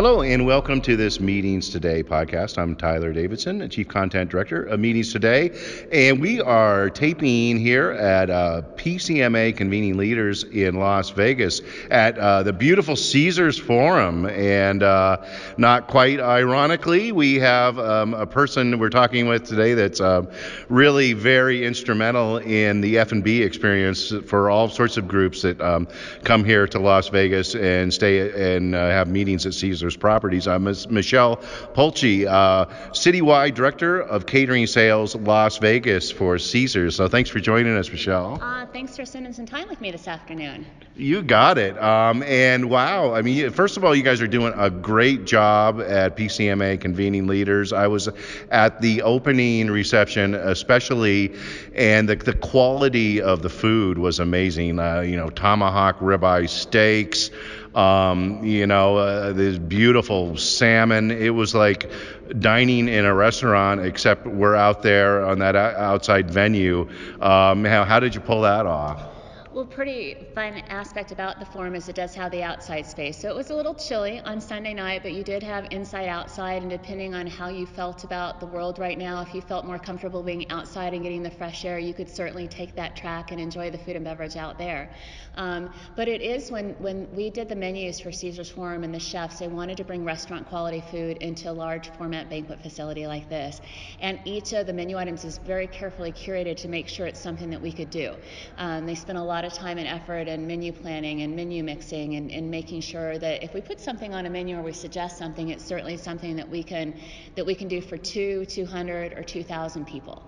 Hello and welcome to this Meetings Today podcast. I'm Tyler Davidson, Chief Content Director of Meetings Today, and we are taping here at uh, PCMA Convening Leaders in Las Vegas at uh, the beautiful Caesars Forum. And uh, not quite ironically, we have um, a person we're talking with today that's uh, really very instrumental in the F&B experience for all sorts of groups that um, come here to Las Vegas and stay and uh, have meetings at Caesars. Properties. I'm Michelle Polchi, uh, Citywide Director of Catering Sales Las Vegas for Caesars. So thanks for joining us, Michelle. Uh, thanks for spending some time with me this afternoon. You got it. Um, and wow, I mean, first of all, you guys are doing a great job at PCMA convening leaders. I was at the opening reception, especially, and the, the quality of the food was amazing. Uh, you know, tomahawk ribeye steaks um, you know, uh, this beautiful salmon. It was like dining in a restaurant, except we're out there on that outside venue. Um, how, how did you pull that off? Well, pretty fun aspect about the forum is it does have the outside space. So it was a little chilly on Sunday night, but you did have inside outside, and depending on how you felt about the world right now, if you felt more comfortable being outside and getting the fresh air, you could certainly take that track and enjoy the food and beverage out there. Um, but it is when when we did the menus for Caesars Forum and the chefs, they wanted to bring restaurant quality food into a large format banquet facility like this, and each of the menu items is very carefully curated to make sure it's something that we could do. Um, they spent a lot of time and effort and menu planning and menu mixing and, and making sure that if we put something on a menu or we suggest something, it's certainly something that we can that we can do for two, 200, or 2,000 people.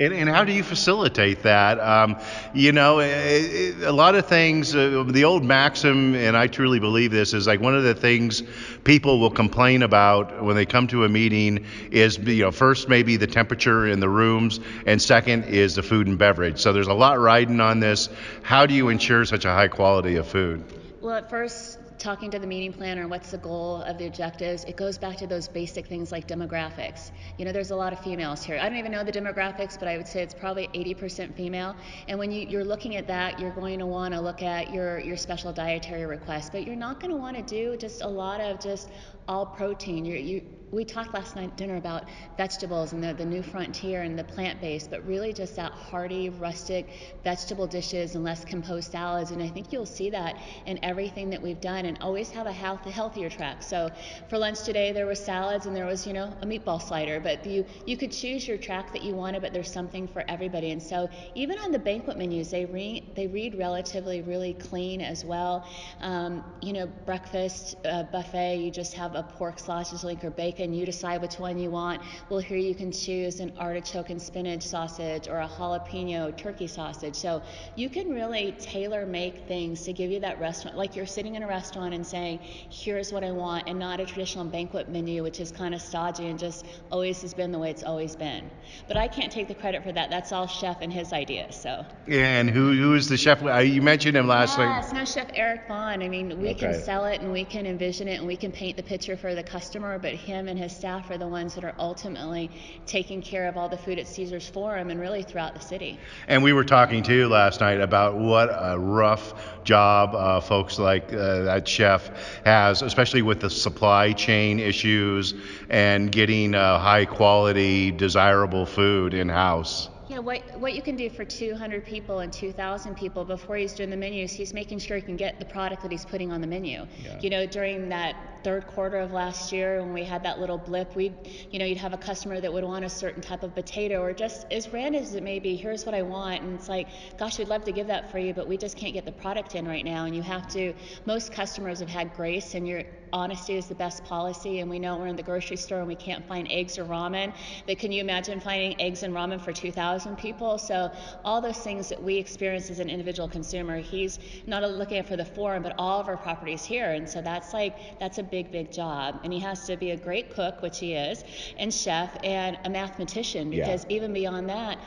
And, and, how do you facilitate that? Um, you know, it, it, a lot of things, uh, the old maxim, and I truly believe this, is like one of the things people will complain about when they come to a meeting is, you know, first maybe the temperature in the rooms, and second is the food and beverage. So there's a lot riding on this. How do you ensure such a high quality of food? Well, at first, talking to the meeting planner, what's the goal of the objectives, it goes back to those basic things like demographics. You know, there's a lot of females here. I don't even know the demographics, but I would say it's probably 80% female. And when you, are looking at that, you're going to want to look at your, your special dietary requests, but you're not going to want to do just a lot of just all protein. You're, you, we talked last night at dinner about vegetables and the, the new frontier and the plant based, but really just that hearty, rustic vegetable dishes and less composed salads. And I think you'll see that in everything that we've done and always have a health, healthier track. So for lunch today, there was salads and there was, you know, a meatball slider, but you, you could choose your track that you wanted, but there's something for everybody. And so even on the banquet menus, they, re, they read relatively really clean as well. Um, you know, breakfast uh, buffet, you just have a pork sausage link or bacon and you decide which one you want. Well, here you can choose an artichoke and spinach sausage or a jalapeno turkey sausage. So you can really tailor make things to give you that restaurant, like you're sitting in a restaurant and saying, here's what I want, and not a traditional banquet menu, which is kind of stodgy and just always has been the way it's always been. But I can't take the credit for that. That's all Chef and his ideas. So. Yeah, and who who is the chef? Uh, you mentioned him last week. Yes, no, Chef Eric Vaughn. I mean, we okay. can sell it and we can envision it and we can paint the picture for the customer, but him and his staff are the ones that are ultimately taking care of all the food at Caesars Forum and really throughout the city. And we were talking too last night about what a rough job uh, folks like uh, that chef has, especially with the supply chain issues and getting uh, high quality, desirable food in house you know what what you can do for 200 people and 2,000 people before he's doing the menus. He's making sure he can get the product that he's putting on the menu. Yeah. You know, during that third quarter of last year when we had that little blip, we, you know, you'd have a customer that would want a certain type of potato or just as random as it may be. Here's what I want, and it's like, gosh, we'd love to give that for you, but we just can't get the product in right now. And you have to. Most customers have had grace, and your honesty is the best policy. And we know we're in the grocery store and we can't find eggs or ramen. But can you imagine finding eggs and ramen for 2,000? people. So all those things that we experience as an individual consumer, he's not looking at for the forum, but all of our properties here. And so that's like that's a big, big job. And he has to be a great cook, which he is, and chef, and a mathematician, because yeah. even beyond that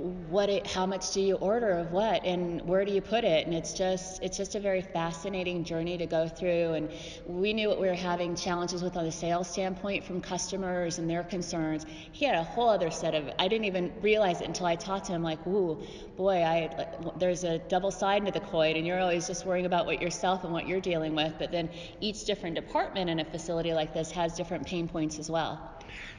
what it, how much do you order of what and where do you put it? And it's just it's just a very fascinating journey to go through and we knew what we were having challenges with on the sales standpoint from customers and their concerns. He had a whole other set of i didn't even realize it until i talked to him like ooh boy i there's a double side to the coin and you're always just worrying about what yourself and what you're dealing with but then each different department in a facility like this has different pain points as well.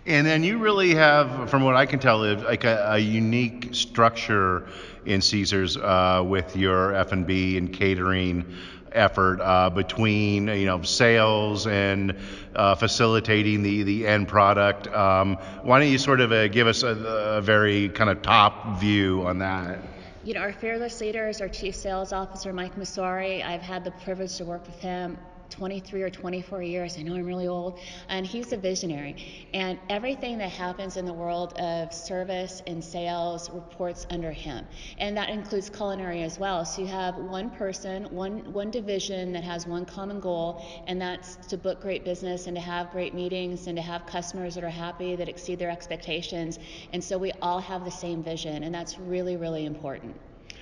And then you really have, from what I can tell, like a, a unique structure in Caesars uh, with your F&B and catering effort uh, between you know sales and uh, facilitating the the end product. Um, why don't you sort of uh, give us a, a very kind of top view on that? You know, our fearless leader is our chief sales officer, Mike Massari. I've had the privilege to work with him 23 or 24 years. I know I'm really old. And he's a visionary. And everything that happens in the world of service and sales reports under him. And that includes culinary as well. So you have one person, one, one division that has one common goal, and that's to book great business and to have great meetings and to have customers that are happy, that exceed their expectations. And so we all have the same vision, and that's really, really important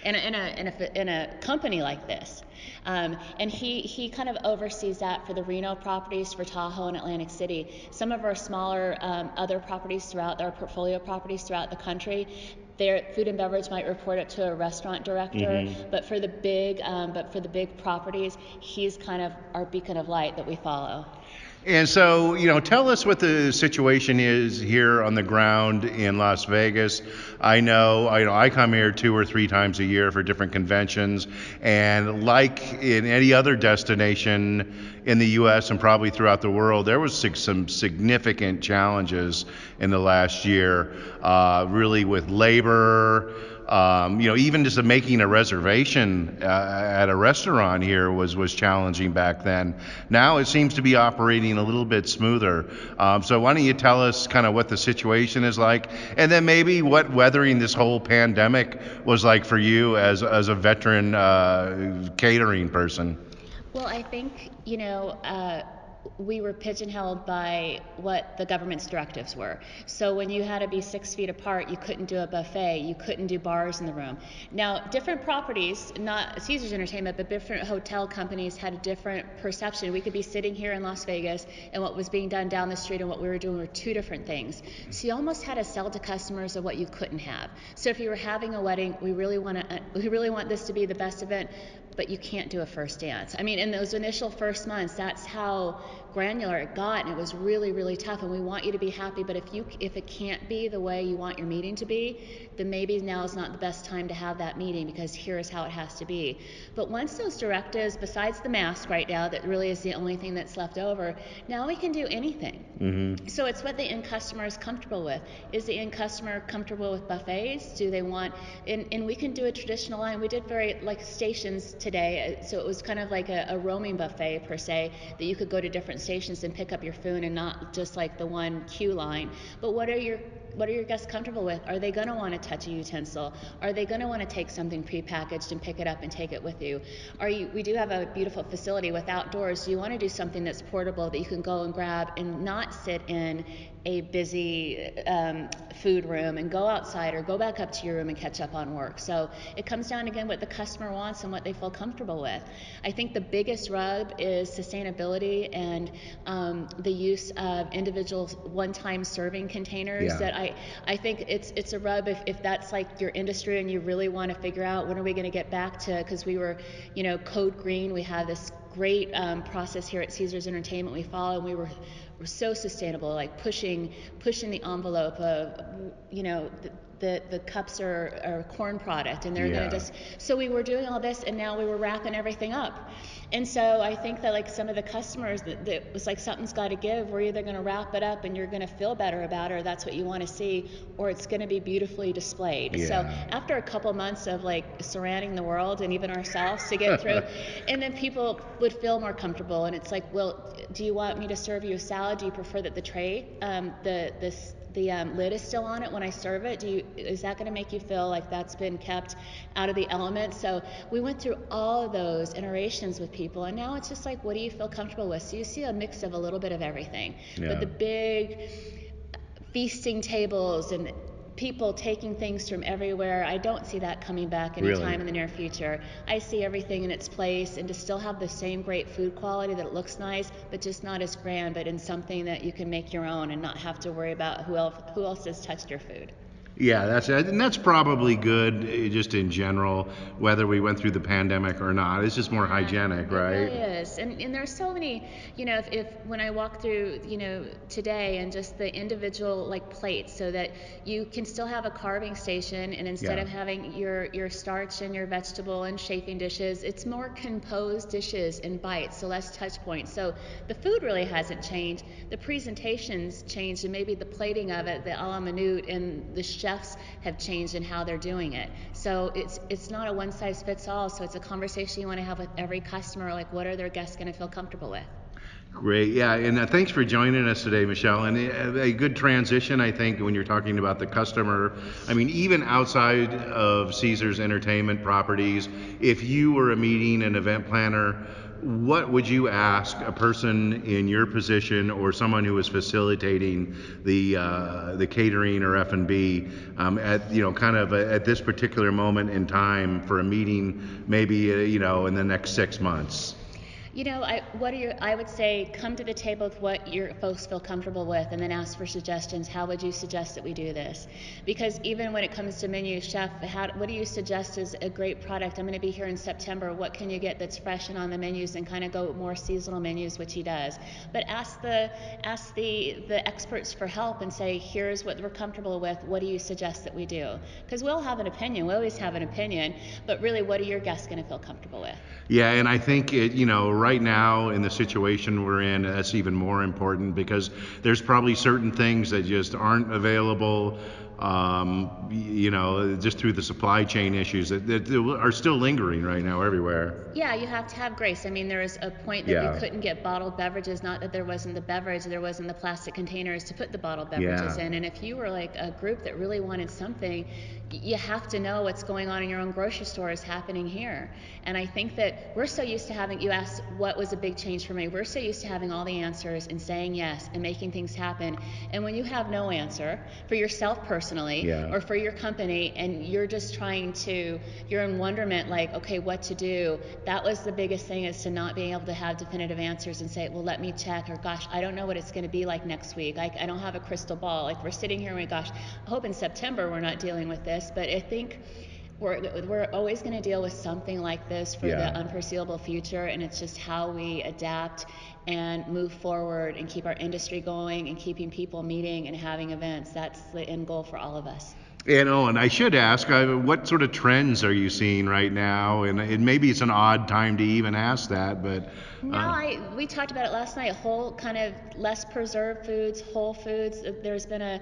in a, in a, in a, in a company like this. Um, and he, he kind of oversees that for the Reno properties, for Tahoe and Atlantic City. Some of our smaller um, other properties throughout our portfolio properties throughout the country, their food and beverage might report it to a restaurant director, mm-hmm. but for the big, um, but for the big properties, he's kind of our beacon of light that we follow. And so, you know, tell us what the situation is here on the ground in Las Vegas. I know, I know, I come here two or three times a year for different conventions, and like in any other destination in the U.S. and probably throughout the world, there was some significant challenges in the last year, uh, really with labor. Um, you know, even just making a reservation uh, at a restaurant here was was challenging back then. Now it seems to be operating a little bit smoother. Um, so why don't you tell us kind of what the situation is like, and then maybe what weathering this whole pandemic was like for you as as a veteran uh, catering person. Well, I think you know. Uh, we were pigeonholed by what the government's directives were. So when you had to be six feet apart, you couldn't do a buffet, you couldn't do bars in the room. Now, different properties, not Caesars Entertainment, but different hotel companies had a different perception. We could be sitting here in Las Vegas, and what was being done down the street and what we were doing were two different things. So you almost had to sell to customers of what you couldn't have. So if you were having a wedding, we really want to, we really want this to be the best event, but you can't do a first dance. I mean, in those initial first months, that's how granular it got and it was really really tough and we want you to be happy but if you if it can't be the way you want your meeting to be then maybe now is not the best time to have that meeting because here's how it has to be. But once those directives besides the mask right now that really is the only thing that's left over now we can do anything. Mm-hmm. so it's what the end customer is comfortable with. Is the end customer comfortable with buffets? Do they want and, and we can do a traditional line. We did very like stations today so it was kind of like a, a roaming buffet per se that you could go to different stations and pick up your food and not just like the one queue line. But what are your what are your guests comfortable with? Are they going to want to touch a utensil? Are they going to want to take something prepackaged and pick it up and take it with you? Are you? We do have a beautiful facility with outdoors. Do you want to do something that's portable that you can go and grab and not sit in a busy um, food room and go outside or go back up to your room and catch up on work. So it comes down again what the customer wants and what they feel comfortable with. I think the biggest rub is sustainability and um, the use of individual one-time serving containers. Yeah. That I I think it's it's a rub if, if that's like your industry and you really want to figure out when are we going to get back to because we were you know code green. We have this great um, process here at Caesars Entertainment. We follow and we were we're so sustainable, like pushing pushing the envelope of, you know, the, the, the cups are, are a corn product and they're yeah. going to just so we were doing all this and now we were wrapping everything up and so i think that like some of the customers that, that was like something's got to give. We're either going to wrap it up and you're going to feel better about it or that's what you want to see or it's going to be beautifully displayed. Yeah. so after a couple months of like surrounding the world and even ourselves to get through and then people would feel more comfortable and it's like well do you want me to serve you a salad? Do you prefer that the tray um, the this the um, lid is still on it when I serve it. Do you, is that going to make you feel like that's been kept out of the element? So we went through all of those iterations with people, and now it's just like, what do you feel comfortable with? So you see a mix of a little bit of everything. Yeah. But the big feasting tables and people taking things from everywhere. I don't see that coming back anytime Really? in the near future. I see everything in its place and to still have the same great food quality that looks nice, but just not as grand, but in something that you can make your own and not have to worry about who else who else has touched your food. Yeah, that's and that's probably good eh, just in general, whether we went through the pandemic or not. It's just more hygienic, It right? really is. And, and there's so many, you know, if, if when I walk through, you know, today and just the individual like plates so that you can still have a carving station and instead Yeah. of having your, your starch and your vegetable and chafing dishes, it's more composed dishes and bites, so less touch points. So the food really hasn't changed. The presentations changed and maybe the plating of it, the a la minute and the chefs have changed in how they're doing it. So it's it's not a one size fits all. So it's a conversation you want to have with every customer, like what are their guests going to feel comfortable with? Great, yeah, and uh, thanks for joining us today, Michelle. And a, a good transition, I think, when you're talking about the customer. I mean, even outside of Caesar's entertainment properties, if you were a meeting and event planner, what would you ask a person in your position or someone who is facilitating the uh, the catering or F and B um, at you know kind of a, at this particular moment in time for a meeting, maybe uh, you know in the next six months? You know, I, what are your, I would say come to the table with what your folks feel comfortable with and then ask for suggestions. How would you suggest that we do this? Because even when it comes to menu, chef, how, what do you suggest is a great product? I'm going to be here in September. What can you get that's fresh and on the menus and kind of go more seasonal menus, which he does. But ask the, ask the, the experts for help and say, here's what we're comfortable with. What do you suggest that we do? Because we'll have an opinion. We always have an opinion. But really, what are your guests going to feel comfortable with? Yeah, and I think it, you know, right now in the situation we're in, that's even more important because there's probably certain things that just aren't available, um, you know, just through the supply chain issues that, that are still lingering right now everywhere. Yeah, you have to have grace. I mean, there was a point that Yeah. you couldn't get bottled beverages, not that there wasn't the beverage, there wasn't the plastic containers to put the bottled beverages Yeah. in. And if you were like a group that really wanted something, you have to know what's going on in your own grocery store is happening here. And I think that we're so used to having, you asked what was a big change for me. We're so used to having all the answers and saying yes and making things happen. And when you have no answer for yourself personally Yeah. or for your company and you're just trying to you're in wonderment like okay what to do. That was the biggest thing is to not being able to have definitive answers and say well let me check or gosh i don't know what it's going to be like next week. I, I don't have a crystal ball. Like we're sitting here and we gosh i hope in september we're not dealing with this but i think we're, we're always going to deal with something like this for Yeah. the unforeseeable future and it's just how we adapt and move forward and keep our industry going and keeping people meeting and having events that's the end goal for all of us And oh, and I should ask, uh, what sort of trends are you seeing right now? And, and maybe it's an odd time to even ask that, but No, uh, I we talked about it last night. Whole kind of less preserved foods, whole foods. There's been a,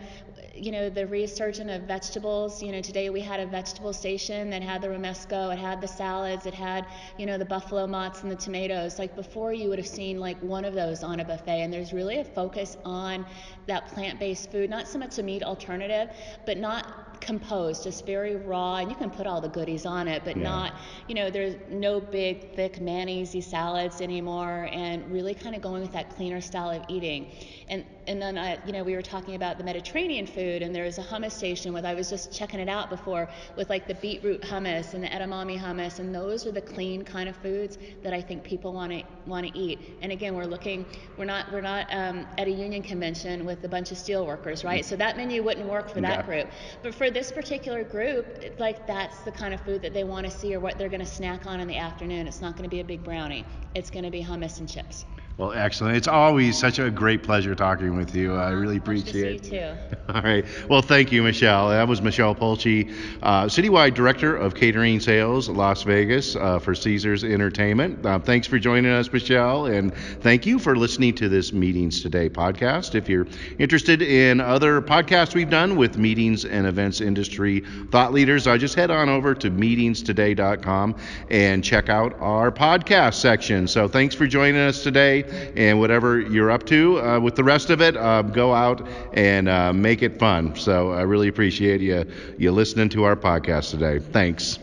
you know, the resurgence of vegetables. You know, today we had a vegetable station that had the romesco, it had the salads, it had, you know, the buffalo mozz and the tomatoes. Like before, you would have seen like one of those on a buffet. And there's really a focus on that plant-based food, not so much a meat alternative, but not composed, just very raw. And you can put all the goodies on it, but Yeah. not you know, there's no big, thick mayonnaise salads anymore, and really kind of going with that cleaner style of eating. And and then I, you know, we were talking about the Mediterranean food, and there was a hummus station with I was just checking it out before with like the beetroot hummus and the edamame hummus, and those are the clean kind of foods that I think people want to want to eat. And again, we're looking, we're not we're not um, at a union convention with a bunch of steel workers, right? So that menu wouldn't work for that Yeah. group. But for this particular group, like that's the kind of food that they want to see or what they're going to snack on in the afternoon. It's not going to be a big brownie. It's going to be hummus and chips. Well, excellent. It's always such a great pleasure talking with you. I really appreciate you it. too. All right. Well, thank you, Michelle. That was Michelle Polchi, uh, Citywide Director of Catering Sales, at Las Vegas, uh, for Caesars Entertainment. Uh, thanks for joining us, Michelle, and thank you for listening to this Meetings Today podcast. If you're interested in other podcasts we've done with meetings and events industry thought leaders, I just head on over to meetingstoday.com and check out our podcast section. So thanks for joining us today, and whatever you're up to uh, with the rest of it, uh, go out and uh, make it fun. So I really appreciate you you listening to our podcast today. Thanks.